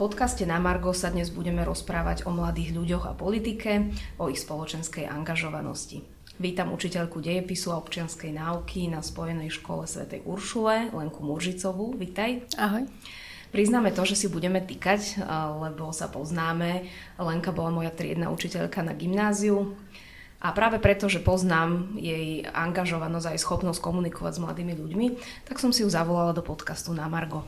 podcaste na Margo sa dnes budeme rozprávať o mladých ľuďoch a politike, o ich spoločenskej angažovanosti. Vítam učiteľku dejepisu a občianskej náuky na Spojenej škole svätej Uršule, Lenku Muržicovú. Vítaj. Ahoj. Priznáme to, že si budeme týkať, lebo sa poznáme. Lenka bola moja triedna učiteľka na gymnáziu. A práve preto, že poznám jej angažovanosť a aj schopnosť komunikovať s mladými ľuďmi, tak som si ju zavolala do podcastu na Margo.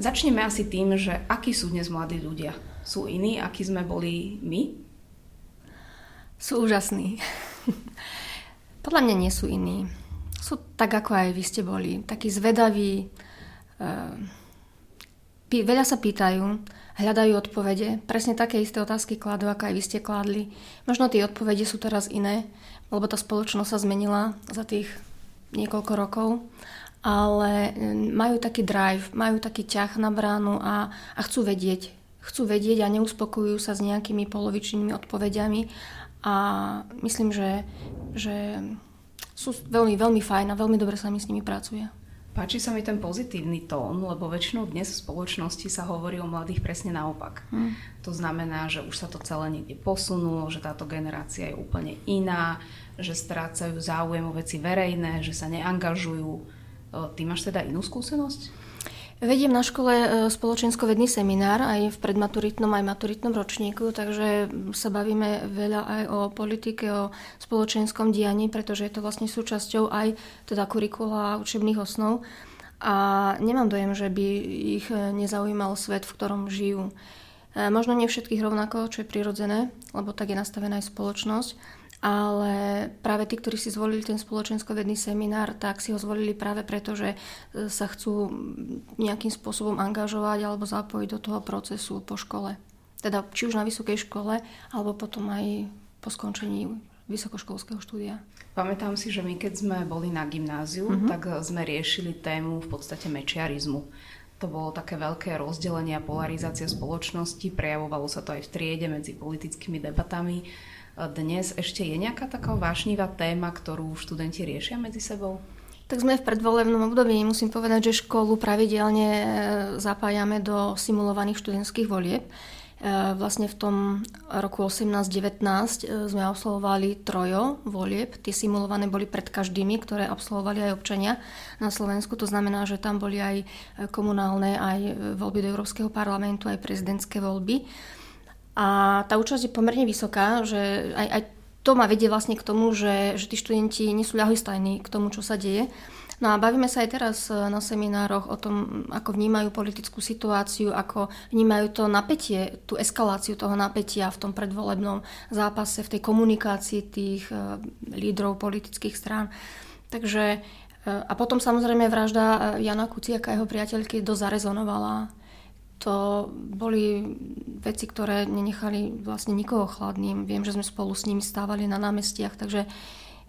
Začneme asi tým, že akí sú dnes mladí ľudia. Sú iní, akí sme boli my? Sú úžasní. Podľa mňa nie sú iní. Sú tak, ako aj vy ste boli. Takí zvedaví, uh, veľa sa pýtajú, hľadajú odpovede. Presne také isté otázky kladú, ako aj vy ste kladli. Možno tie odpovede sú teraz iné, lebo tá spoločnosť sa zmenila za tých niekoľko rokov ale mm, majú taký drive, majú taký ťah na bránu a, a chcú vedieť. Chcú vedieť a neuspokojujú sa s nejakými polovičnými odpovediami a myslím, že, že sú veľmi, veľmi fajn a veľmi dobre sa mi s nimi pracuje. Páči sa mi ten pozitívny tón, lebo väčšinou dnes v spoločnosti sa hovorí o mladých presne naopak. Hmm. To znamená, že už sa to celé niekde posunulo, že táto generácia je úplne iná, že strácajú záujem o veci verejné, že sa neangažujú Ty máš teda inú skúsenosť? Vediem na škole e, spoločensko-vedný seminár aj v predmaturitnom aj maturitnom ročníku, takže sa bavíme veľa aj o politike, o spoločenskom dianí, pretože je to vlastne súčasťou aj teda kurikula a učebných osnov. A nemám dojem, že by ich nezaujímal svet, v ktorom žijú. E, možno nie všetkých rovnako, čo je prirodzené, lebo tak je nastavená aj spoločnosť ale práve tí, ktorí si zvolili ten spoločensko-vedný seminár, tak si ho zvolili práve preto, že e, sa chcú nejakým spôsobom angažovať alebo zapojiť do toho procesu po škole. Teda či už na vysokej škole, alebo potom aj po skončení vysokoškolského štúdia. Pamätám si, že my keď sme boli na gymnáziu, uh-huh. tak sme riešili tému v podstate mečiarizmu. To bolo také veľké rozdelenie a polarizácia spoločnosti, prejavovalo sa to aj v triede medzi politickými debatami dnes ešte je nejaká taká vášnivá téma, ktorú študenti riešia medzi sebou? Tak sme v predvolebnom období. Musím povedať, že školu pravidelne e, zapájame do simulovaných študentských volieb. E, vlastne v tom roku 18-19 e, sme absolvovali trojo volieb. Tie simulované boli pred každými, ktoré absolvovali aj občania na Slovensku. To znamená, že tam boli aj komunálne, aj voľby do Európskeho parlamentu, aj prezidentské voľby. A tá účasť je pomerne vysoká, že aj, aj to ma vedie vlastne k tomu, že, že tí študenti nie sú ľahostajní k tomu, čo sa deje. No a bavíme sa aj teraz e, na seminároch o tom, ako vnímajú politickú situáciu, ako vnímajú to napätie, tú eskaláciu toho napätia v tom predvolebnom zápase, v tej komunikácii tých e, lídrov politických strán. Takže e, a potom samozrejme vražda Jana Kuciaka a jeho priateľky dosť zarezonovala to boli veci, ktoré nenechali vlastne nikoho chladným. Viem, že sme spolu s nimi stávali na námestiach, takže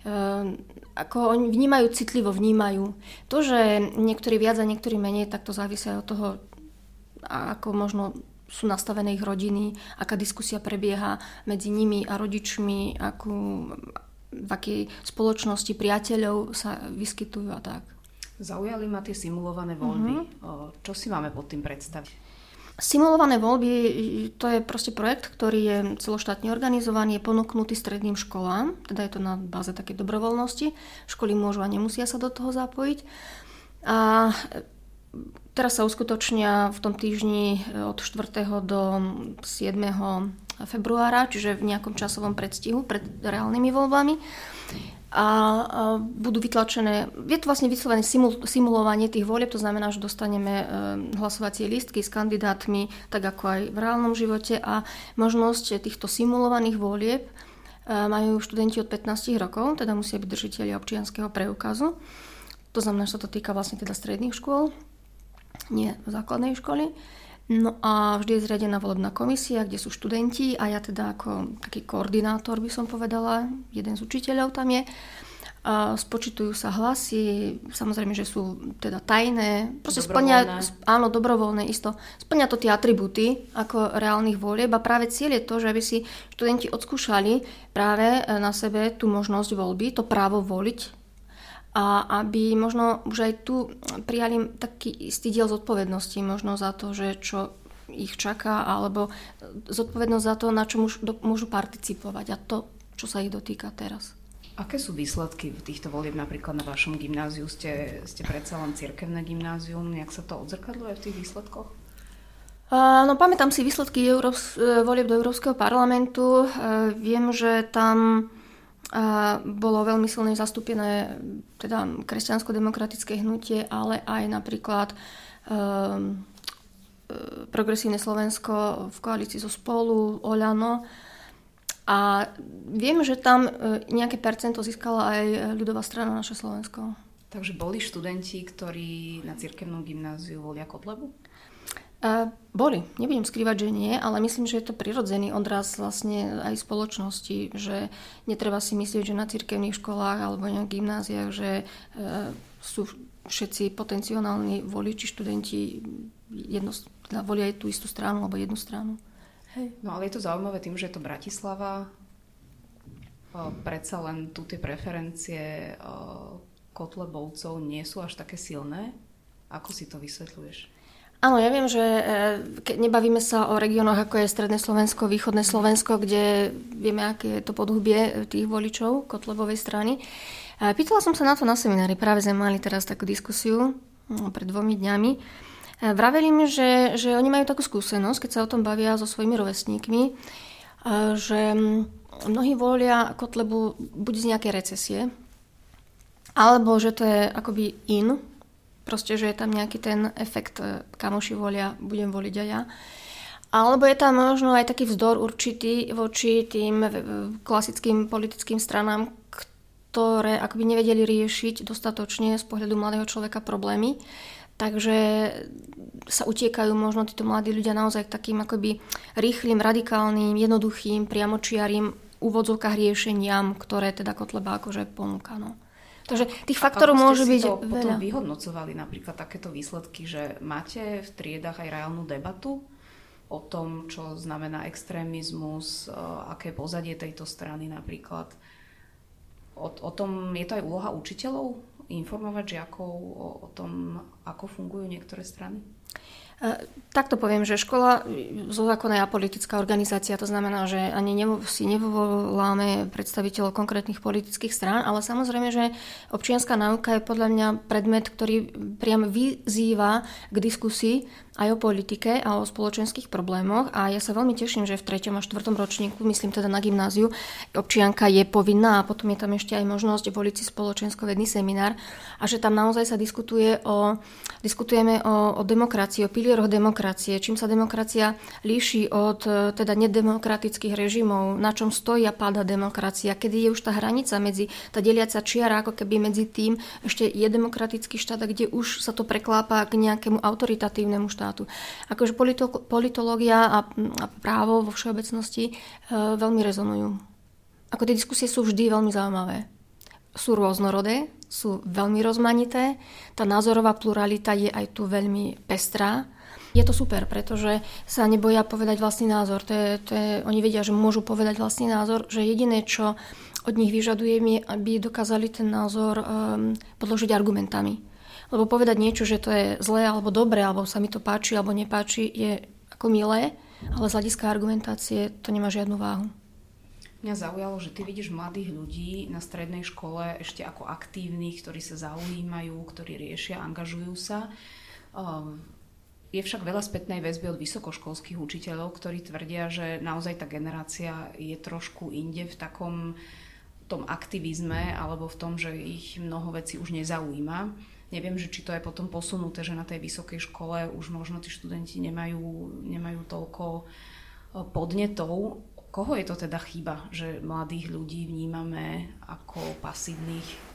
uh, ako oni vnímajú, citlivo vnímajú. To, že niektorí viac a niektorí menej, tak to závisia od toho, ako možno sú nastavené ich rodiny, aká diskusia prebieha medzi nimi a rodičmi, akú, v akej spoločnosti priateľov sa vyskytujú a tak. Zaujali ma tie simulované voľby. Uh-huh. Čo si máme pod tým predstaviť? Simulované voľby, to je proste projekt, ktorý je celoštátne organizovaný, je ponúknutý stredným školám, teda je to na báze takej dobrovoľnosti. Školy môžu a nemusia sa do toho zapojiť. A teraz sa uskutočnia v tom týždni od 4. do 7. februára, čiže v nejakom časovom predstihu pred reálnymi voľbami a budú vytlačené, je to vlastne vyslovené simul, simulovanie tých volieb, to znamená, že dostaneme e, hlasovacie lístky s kandidátmi, tak ako aj v reálnom živote a možnosť týchto simulovaných volieb e, majú študenti od 15 rokov, teda musia byť držiteľi občianského preukazu. To znamená, že sa to týka vlastne teda stredných škôl, nie základnej školy. No a vždy je zriadená volebná komisia, kde sú študenti a ja teda ako taký koordinátor by som povedala, jeden z učiteľov tam je. A spočítujú sa hlasy, samozrejme, že sú teda tajné, proste splňa, áno, dobrovoľné, isto. Splňa to tie atributy ako reálnych volieb a práve cieľ je to, že aby si študenti odskúšali práve na sebe tú možnosť voľby, to právo voliť a aby možno už aj tu prijali taký istý diel zodpovednosti možno za to, že čo ich čaká, alebo zodpovednosť za to, na čo môžu participovať a to, čo sa ich dotýka teraz. Aké sú výsledky v týchto volieb napríklad na vašom gymnáziu? Ste, ste predsa len cirkevné gymnázium, nejak sa to odzrkadluje v tých výsledkoch? No pamätám si výsledky Európs- e, volieb do Európskeho parlamentu. Uh, viem, že tam uh, bolo veľmi silne zastúpené teda kresťansko-demokratické hnutie, ale aj napríklad progresívne Slovensko v koalícii so Spolu, Oľano. A viem, že tam e, nejaké percento získala aj ľudová strana naše Slovensko. Takže boli študenti, ktorí na cirkevnom gymnáziu volia Kotlebu? Uh, boli. Nebudem skrývať, že nie, ale myslím, že je to prirodzený odraz vlastne aj spoločnosti, že netreba si myslieť, že na cirkevných školách alebo na gymnáziách, že uh, sú všetci potenciálni voliči, študenti jedno, teda volia aj tú istú stranu alebo jednu stranu. Hej. No ale je to zaujímavé tým, že je to Bratislava. Predsa len tu tie preferencie Kotlebovcov nie sú až také silné. Ako si to vysvetľuješ? Áno, ja viem, že e, keď nebavíme sa o regiónoch ako je Stredné Slovensko, Východné Slovensko, kde vieme, aké je to podhubie tých voličov Kotlebovej strany. Pýtala som sa na to na seminári, práve sme mali teraz takú diskusiu no, pred dvomi dňami. Vraveli mi, že, že oni majú takú skúsenosť, keď sa o tom bavia so svojimi rovesníkmi, že mnohí volia Kotlebu buď z nejakej recesie, alebo že to je akoby in, proste, že je tam nejaký ten efekt, e, kamoši volia, budem voliť aj ja. Alebo je tam možno aj taký vzdor určitý voči tým e, klasickým politickým stranám, ktoré akoby nevedeli riešiť dostatočne z pohľadu mladého človeka problémy. Takže sa utiekajú možno títo mladí ľudia naozaj k takým akoby rýchlým, radikálnym, jednoduchým, priamočiarým úvodzovkách riešeniam, ktoré teda Kotleba akože ponúka. No. Takže tých faktorov môže byť to veľa. potom vyhodnocovali napríklad takéto výsledky, že máte v triedach aj reálnu debatu o tom, čo znamená extrémizmus, e, aké pozadie tejto strany napríklad. O, o tom je to aj úloha učiteľov informovať žiakov o, o tom, ako fungujú niektoré strany? Takto poviem, že škola zo zákona je apolitická organizácia, to znamená, že ani si nevoláme predstaviteľov konkrétnych politických strán, ale samozrejme, že občianská náuka je podľa mňa predmet, ktorý priam vyzýva k diskusii aj o politike a o spoločenských problémoch a ja sa veľmi teším, že v 3. a 4. ročníku, myslím teda na gymnáziu, občianka je povinná a potom je tam ešte aj možnosť voliť si spoločensko-vedný seminár a že tam naozaj sa diskutuje o, diskutujeme o, o demokracii, o pilieroch demokracie, čím sa demokracia líši od teda nedemokratických režimov, na čom stojí a páda demokracia, kedy je už tá hranica medzi, tá deliaca čiara ako keby medzi tým, ešte je demokratický štát kde už sa to preklápa k nejakému autoritatívnemu štátu. Akože polito, politológia a, a právo vo všeobecnosti e, veľmi rezonujú. Ako tie diskusie sú vždy veľmi zaujímavé. Sú rôznorodé, sú veľmi rozmanité, tá názorová pluralita je aj tu veľmi pestrá. Je to super, pretože sa neboja povedať vlastný názor. To je, to je, oni vedia, že môžu povedať vlastný názor, že jediné, čo od nich vyžaduje, aby dokázali ten názor um, podložiť argumentami. Lebo povedať niečo, že to je zlé alebo dobré, alebo sa mi to páči alebo nepáči, je ako milé, ale z hľadiska argumentácie to nemá žiadnu váhu. Mňa zaujalo, že ty vidíš mladých ľudí na strednej škole ešte ako aktívnych, ktorí sa zaujímajú, ktorí riešia, angažujú sa. Um, je však veľa spätnej väzby od vysokoškolských učiteľov, ktorí tvrdia, že naozaj tá generácia je trošku inde v takom tom aktivizme alebo v tom, že ich mnoho vecí už nezaujíma. Neviem, že či to je potom posunuté, že na tej vysokej škole už možno tí študenti nemajú, nemajú toľko e, podnetov. Koho je to teda chyba, že mladých ľudí vnímame ako pasívnych?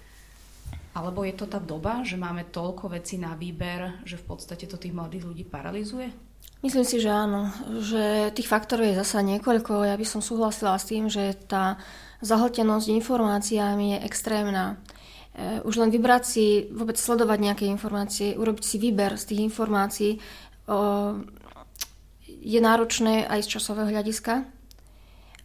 Alebo je to tá doba, že máme toľko vecí na výber, že v podstate to tých mladých ľudí paralizuje? Myslím si, že áno. Že tých faktorov je zasa niekoľko. Ja by som súhlasila s tým, že tá zahltenosť informáciami je extrémna. Eh, už len vybrať si, vôbec sledovať nejaké informácie, urobiť si výber z tých informácií je náročné aj z časového hľadiska.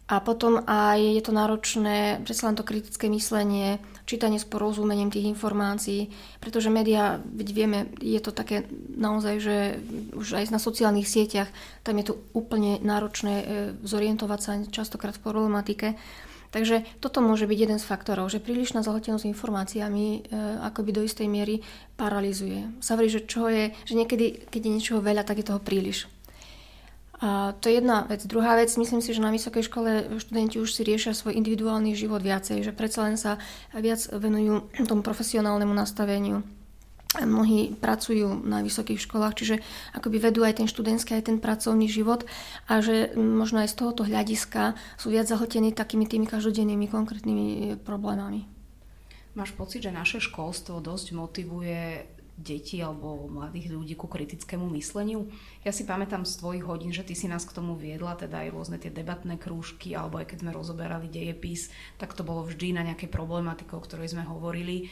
A potom aj je to náročné, predsa len to kritické myslenie, čítanie s porozumením tých informácií, pretože médiá, veď vieme, je to také naozaj, že už aj na sociálnych sieťach, tam je to úplne náročné e, zorientovať sa častokrát v problematike. Takže toto môže byť jeden z faktorov, že prílišná zahltenosť informáciami e, akoby do istej miery paralizuje. Sa hovorí, že čo je, že niekedy, keď je niečoho veľa, tak je toho príliš. A to je jedna vec. Druhá vec, myslím si, že na vysokej škole študenti už si riešia svoj individuálny život viacej, že predsa len sa viac venujú tomu profesionálnemu nastaveniu mnohí pracujú na vysokých školách, čiže akoby vedú aj ten študentský, aj ten pracovný život a že možno aj z tohoto hľadiska sú viac zahltení takými tými každodennými konkrétnymi e, problémami. Máš pocit, že naše školstvo dosť motivuje deti alebo mladých ľudí ku kritickému mysleniu. Ja si pamätám z tvojich hodín, že ty si nás k tomu viedla, teda aj rôzne tie debatné krúžky, alebo aj keď sme rozoberali dejepis, tak to bolo vždy na nejakej problematike, o ktorej sme hovorili.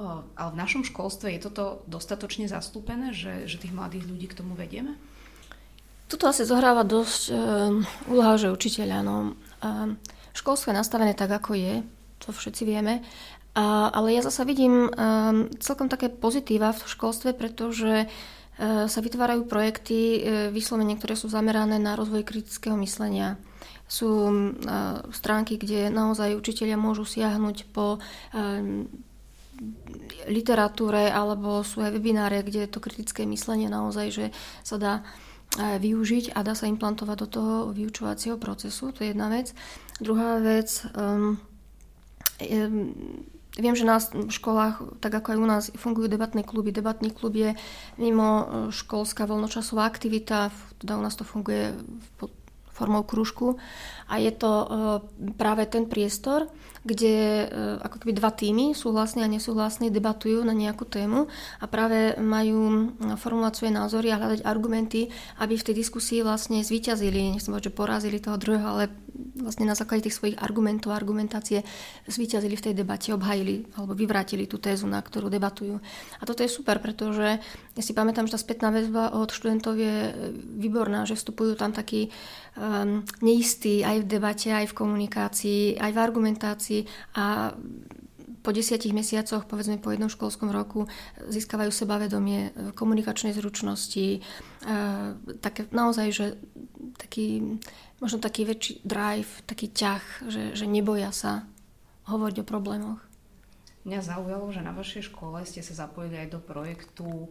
Ale v našom školstve je toto dostatočne zastúpené, že, že tých mladých ľudí k tomu vedieme? Tuto asi zohráva dosť e, úloha, že učiteľa. No. E, školstvo je nastavené tak, ako je, to všetci vieme. A, ale ja zasa vidím e, celkom také pozitíva v školstve, pretože e, sa vytvárajú projekty, e, vyslovene, ktoré sú zamerané na rozvoj kritického myslenia. Sú e, stránky, kde naozaj učiteľia môžu siahnuť po e, literatúre alebo sú aj webináre, kde to kritické myslenie naozaj, že sa dá využiť a dá sa implantovať do toho vyučovacieho procesu. To je jedna vec. Druhá vec, um, um, Viem, že na školách, tak ako aj u nás, fungujú debatné kluby. Debatný klub je mimo e, školská voľnočasová aktivita, teda u nás to funguje formou krúžku a je to práve ten priestor, kde e, ako keby dva týmy, súhlasní a nesúhlasní, debatujú na nejakú tému a práve majú formulovať svoje názory a hľadať argumenty, aby v tej diskusii vlastne zvíťazili, nechcem povedať, že porazili toho druhého, ale vlastne na základe tých svojich argumentov a argumentácie zvíťazili v tej debate, obhajili alebo vyvrátili tú tézu, na ktorú debatujú. A toto je super, pretože ja si pamätám, že tá spätná väzba od študentov je e, výborná, že vstupujú tam takí um, neistí aj v debate, aj v komunikácii, aj v argumentácii a po desiatich mesiacoch, povedzme po jednom školskom roku, získavajú sebavedomie, komunikačné zručnosti, e, také naozaj, že taký, možno taký väčší drive, taký ťah, že, že neboja sa hovoriť o problémoch. Mňa zaujalo, že na vašej škole ste sa zapojili aj do projektu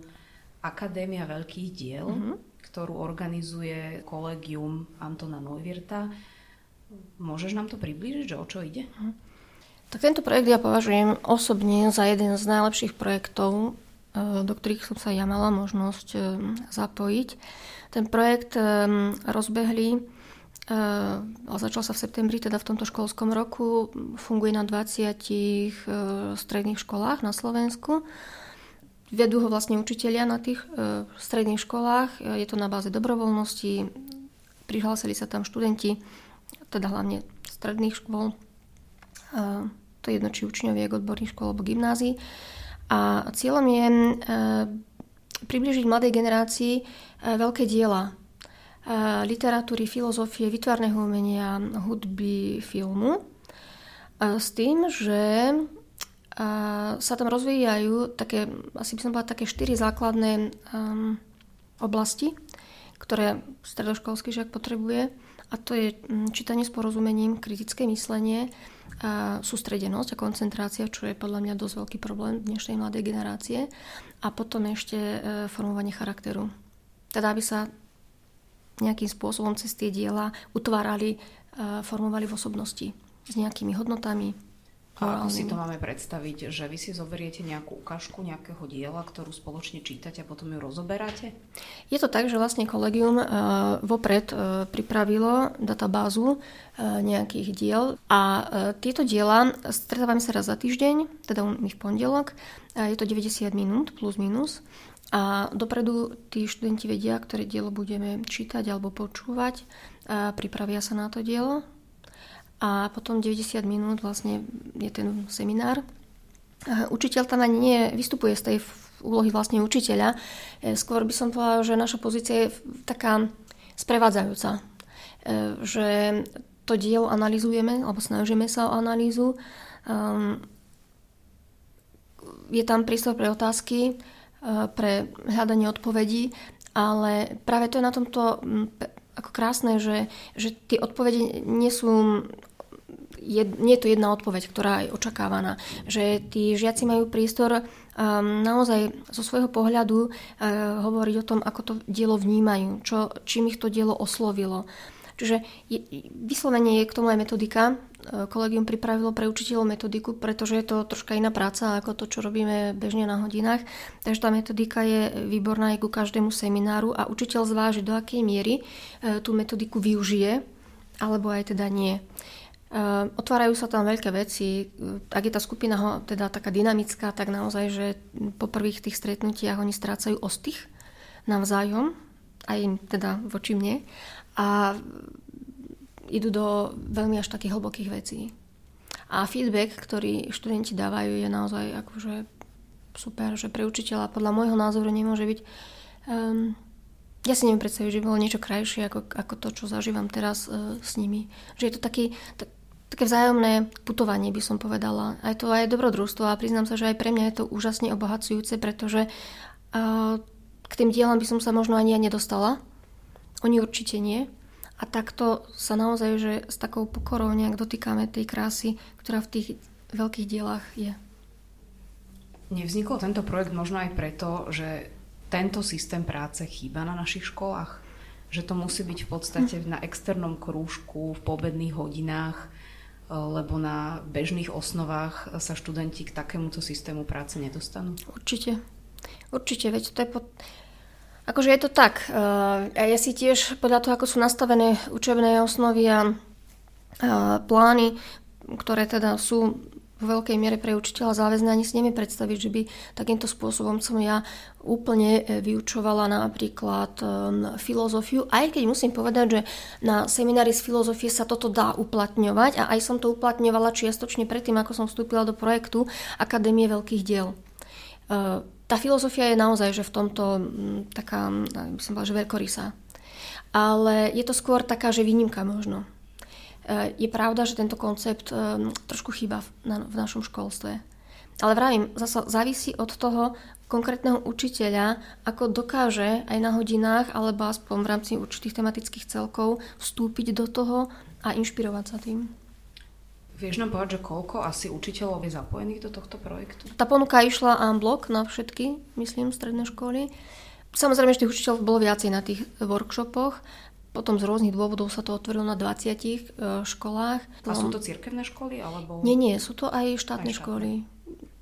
Akadémia veľkých diel, mm-hmm. ktorú organizuje kolegium Antona Neuwirta. Môžeš nám to priblížiť, že o čo ide? Mm-hmm. Tak tento projekt ja považujem osobne za jeden z najlepších projektov, e, do ktorých som sa ja mala možnosť e, zapojiť. Ten projekt e, rozbehli a začal sa v septembri, teda v tomto školskom roku. Funguje na 20 stredných školách na Slovensku. Vedú ho vlastne učitelia na tých stredných školách. Je to na báze dobrovoľnosti. Prihlásili sa tam študenti, teda hlavne stredných škôl to je jedno, či učňoviek, odborných škôl alebo gymnázií. A cieľom je približiť mladej generácii veľké diela literatúry, filozofie, vytvarného umenia, hudby, filmu. S tým, že sa tam rozvíjajú také, asi by som povedala, také štyri základné um, oblasti, ktoré stredoškolský žiak potrebuje. A to je čítanie s porozumením, kritické myslenie, a sústredenosť a koncentrácia, čo je podľa mňa dosť veľký problém dnešnej mladej generácie. A potom ešte formovanie charakteru. Teda aby sa nejakým spôsobom cez tie diela utvárali, formovali v osobnosti s nejakými hodnotami, a ako si to máme predstaviť, že vy si zoberiete nejakú ukážku nejakého diela, ktorú spoločne čítate a potom ju rozoberáte? Je to tak, že vlastne kolegium uh, vopred uh, pripravilo databázu nejakých diel a tieto diela stretávame sa raz za týždeň, teda my v pondelok, je to 90 minút plus minus a dopredu tí študenti vedia, ktoré dielo budeme čítať alebo počúvať, uh, pripravia sa na to dielo, a potom 90 minút vlastne je ten seminár. Učiteľ tam ani nie vystupuje z tej úlohy vlastne učiteľa. E, skôr by som povedala, že naša pozícia je taká sprevádzajúca. E, že to dielo analizujeme, alebo snažíme sa o analýzu. Um, je tam prístor pre otázky, pre hľadanie odpovedí, ale práve to je na tomto ako krásne, že, že tie odpovede nie sú jed, nie je to jedna odpoveď, ktorá je očakávaná. Že tí žiaci majú prístor um, naozaj zo svojho pohľadu uh, hovoriť o tom, ako to dielo vnímajú, čo, čím ich to dielo oslovilo. Čiže je, vyslovene je k tomu aj metodika. E, kolegium pripravilo pre učiteľov metodiku, pretože je to troška iná práca ako to, čo robíme bežne na hodinách. Takže tá metodika je výborná aj ku každému semináru a učiteľ zváži, do akej miery e, tú metodiku využije, alebo aj teda nie. E, otvárajú sa tam veľké veci. Ak je tá skupina teda taká dynamická, tak naozaj, že po prvých tých stretnutiach oni strácajú ostých navzájom, aj teda voči mne a idú do veľmi až takých hlbokých vecí. A feedback, ktorý študenti dávajú, je naozaj akože super, že pre učiteľa podľa môjho názoru nemôže byť... Um, ja si neviem predstaviť, že by bolo niečo krajšie ako, ako to, čo zažívam teraz uh, s nimi. Že je to taký, tak, také vzájomné putovanie, by som povedala. Aj to aj dobrodružstvo a priznám sa, že aj pre mňa je to úžasne obohacujúce, pretože uh, k tým dielam by som sa možno ani ja nedostala, oni určite nie. A takto sa naozaj, že s takou pokorou nejak dotýkame tej krásy, ktorá v tých veľkých dielách je. Nevznikol tento projekt možno aj preto, že tento systém práce chýba na našich školách? Že to musí byť v podstate na externom krúžku, v pobedných hodinách, lebo na bežných osnovách sa študenti k takémuto systému práce nedostanú? Určite. Určite, veď to je pod... Akože je to tak. A ja si tiež podľa toho, ako sú nastavené učebné osnovy a plány, ktoré teda sú v veľkej miere pre učiteľa záväzné, ani si neviem predstaviť, že by takýmto spôsobom som ja úplne e, vyučovala napríklad filozofiu, aj keď musím povedať, že na seminári z filozofie sa toto dá uplatňovať a aj som to uplatňovala čiastočne predtým, ako som vstúpila do projektu Akadémie veľkých diel. Tá filozofia je naozaj, že v tomto taká, by som povedala, že veľkorysá. Ale je to skôr taká, že výnimka možno. E, je pravda, že tento koncept e, trošku chýba v našom školstve. Ale vravím, zasa závisí od toho konkrétneho učiteľa, ako dokáže aj na hodinách alebo aspoň v rámci určitých tematických celkov vstúpiť do toho a inšpirovať sa tým. Vieš nám povedať, že koľko asi učiteľov je zapojených do tohto projektu? Tá ponuka išla en blok na všetky, myslím, stredné školy. Samozrejme, že tých učiteľov bolo viacej na tých workshopoch. Potom z rôznych dôvodov sa to otvorilo na 20 e, školách. A sú to cirkevné školy? Alebo... Nie, nie, sú to aj štátne, aj štátne školy.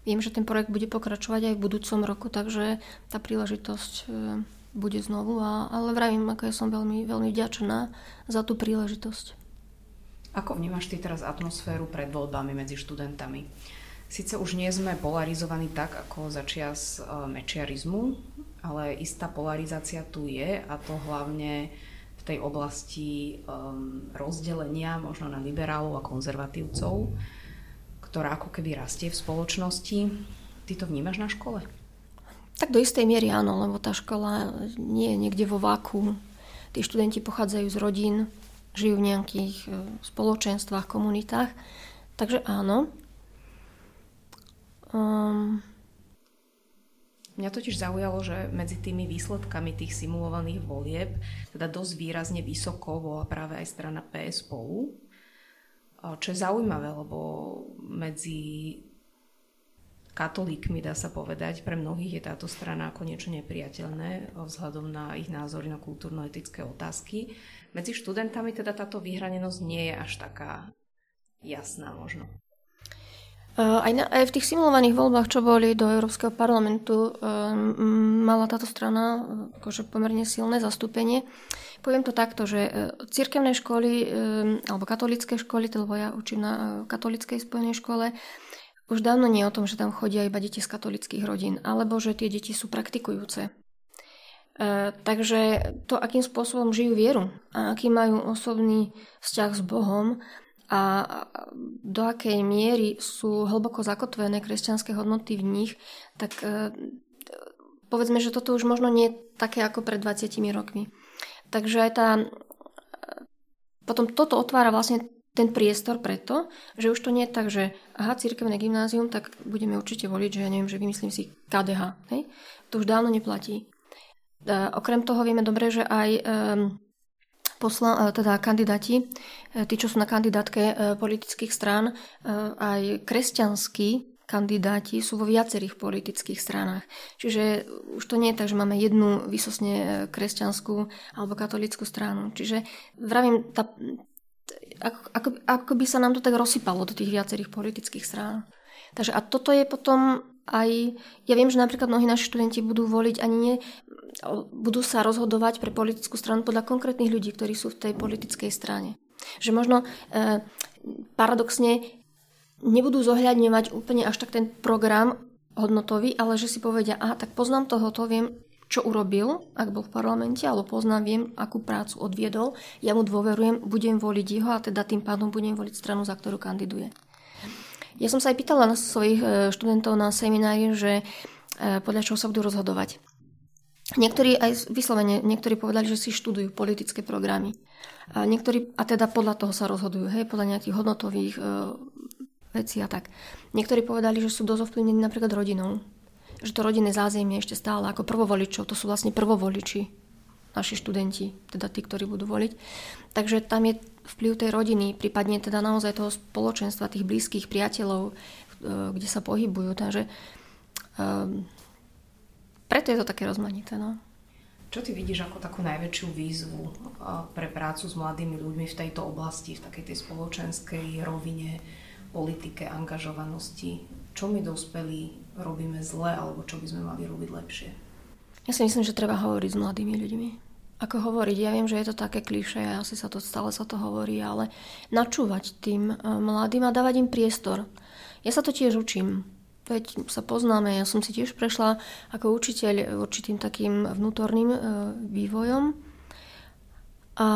Viem, že ten projekt bude pokračovať aj v budúcom roku, takže tá príležitosť e, bude znovu. A, ale vravím, ako ja som veľmi, veľmi vďačná za tú príležitosť. Ako vnímaš ty teraz atmosféru pred voľbami medzi študentami? Sice už nie sme polarizovaní tak, ako začias uh, mečiarizmu, ale istá polarizácia tu je a to hlavne v tej oblasti um, rozdelenia možno na liberálov a konzervatívcov, ktorá ako keby rastie v spoločnosti. Ty to vnímaš na škole? Tak do istej miery áno, lebo tá škola nie je niekde vo váku. Tí študenti pochádzajú z rodín, žijú v nejakých e, spoločenstvách, komunitách. Takže áno. Um, Mňa totiž zaujalo, že medzi tými výsledkami tých simulovaných volieb teda dosť výrazne vysoko bola práve aj strana PS spolu. Čo je zaujímavé, lebo medzi katolíkmi, dá sa povedať, pre mnohých je táto strana ako niečo nepriateľné vzhľadom na ich názory na kultúrno-etické otázky. Medzi študentami teda táto vyhranenosť nie je až taká jasná možno. Aj, na, aj v tých simulovaných voľbách, čo boli do Európskeho parlamentu, um, mala táto strana akože pomerne silné zastúpenie. Poviem to takto, že cirkevné školy um, alebo katolické školy, lebo ja učím na katolickej spojenej škole, už dávno nie je o tom, že tam chodia iba deti z katolických rodín, alebo že tie deti sú praktikujúce. E, takže to, akým spôsobom žijú vieru a aký majú osobný vzťah s Bohom a do akej miery sú hlboko zakotvené kresťanské hodnoty v nich, tak e, povedzme, že toto už možno nie je také ako pred 20 rokmi. Takže aj tá... Potom toto otvára vlastne ten priestor preto, že už to nie je tak, že aha, církevné gymnázium, tak budeme určite voliť, že ja neviem, že vymyslím si KDH. Hej? To už dávno neplatí. Uh, okrem toho vieme dobre, že aj um, posla, teda kandidáti, tí, čo sú na kandidátke politických strán, aj kresťanskí kandidáti sú vo viacerých politických stranách. Čiže už to nie je tak, že máme jednu vysosne e, kresťanskú alebo katolickú stranu. Čiže vravím, tá, ako, ako, ako by sa nám to tak rozsypalo do tých viacerých politických strán. Takže a toto je potom aj... Ja viem, že napríklad mnohí naši študenti budú voliť ani nie... Budú sa rozhodovať pre politickú stranu podľa konkrétnych ľudí, ktorí sú v tej politickej strane. Že možno e, paradoxne nebudú zohľadňovať úplne až tak ten program hodnotový, ale že si povedia, aha, tak poznám tohoto, viem, čo urobil, ak bol v parlamente, alebo poznám, viem, akú prácu odviedol, ja mu dôverujem, budem voliť jeho a teda tým pádom budem voliť stranu, za ktorú kandiduje. Ja som sa aj pýtala na svojich e, študentov na seminári, že e, podľa čoho sa budú rozhodovať. Niektorí aj vyslovene, niektorí povedali, že si študujú politické programy. A niektorí, a teda podľa toho sa rozhodujú, hej, podľa nejakých hodnotových e, veci a tak. Niektorí povedali, že sú dosť napríklad rodinou. Že to rodinné zázemie ešte stále ako prvovoličov, to sú vlastne prvovoliči, naši študenti, teda tí, ktorí budú voliť. Takže tam je vplyv tej rodiny, prípadne teda naozaj toho spoločenstva, tých blízkych priateľov, e, kde sa pohybujú. Takže um, preto je to také rozmanité. No. Čo ty vidíš ako takú najväčšiu výzvu e, pre prácu s mladými ľuďmi v tejto oblasti, v takej tej spoločenskej rovine? politike, angažovanosti, čo my dospelí robíme zle alebo čo by sme mali robiť lepšie? Ja si myslím, že treba hovoriť s mladými ľuďmi. Ako hovoriť, ja viem, že je to také kliše, asi sa to stále sa to hovorí, ale načúvať tým eh, mladým a dávať im priestor. Ja sa to tiež učím. Veď sa poznáme, ja som si tiež prešla ako učiteľ určitým takým vnútorným e, vývojom. A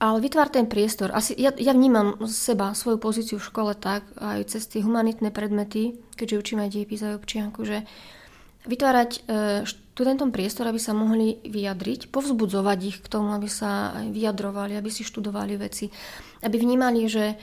ale vytvár ten priestor. Asi, ja, ja vnímam seba, svoju pozíciu v škole tak, aj cez tie humanitné predmety, keďže učím aj dejepis aj občianku, že vytvárať e, študentom priestor, aby sa mohli vyjadriť, povzbudzovať ich k tomu, aby sa vyjadrovali, aby si študovali veci, aby vnímali, že,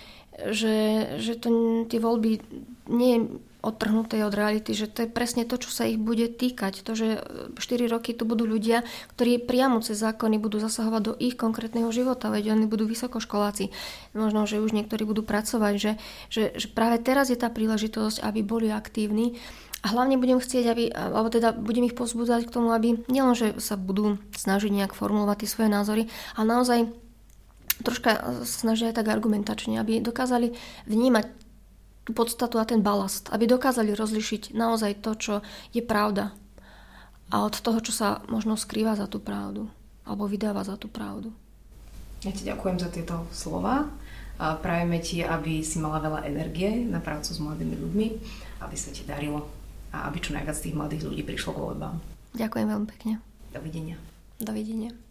že, že to, tie voľby nie je odtrhnuté od reality, že to je presne to, čo sa ich bude týkať. To, že 4 roky tu budú ľudia, ktorí priamo cez zákony budú zasahovať do ich konkrétneho života, veď oni budú vysokoškoláci. Možno, že už niektorí budú pracovať, že, že, že práve teraz je tá príležitosť, aby boli aktívni. A hlavne budem chcieť, aby, alebo teda budem ich pozbudzať k tomu, aby nielenže sa budú snažiť nejak formulovať tie svoje názory, ale naozaj troška snažia aj tak argumentačne, aby dokázali vnímať tú podstatu a ten balast, aby dokázali rozlišiť naozaj to, čo je pravda a od toho, čo sa možno skrýva za tú pravdu alebo vydáva za tú pravdu. Ja ti ďakujem za tieto slova. A prajeme ti, aby si mala veľa energie na prácu s mladými ľuďmi, aby sa ti darilo a aby čo najviac tých mladých ľudí prišlo k voľbám. Ďakujem veľmi pekne. Dovidenia. Dovidenia.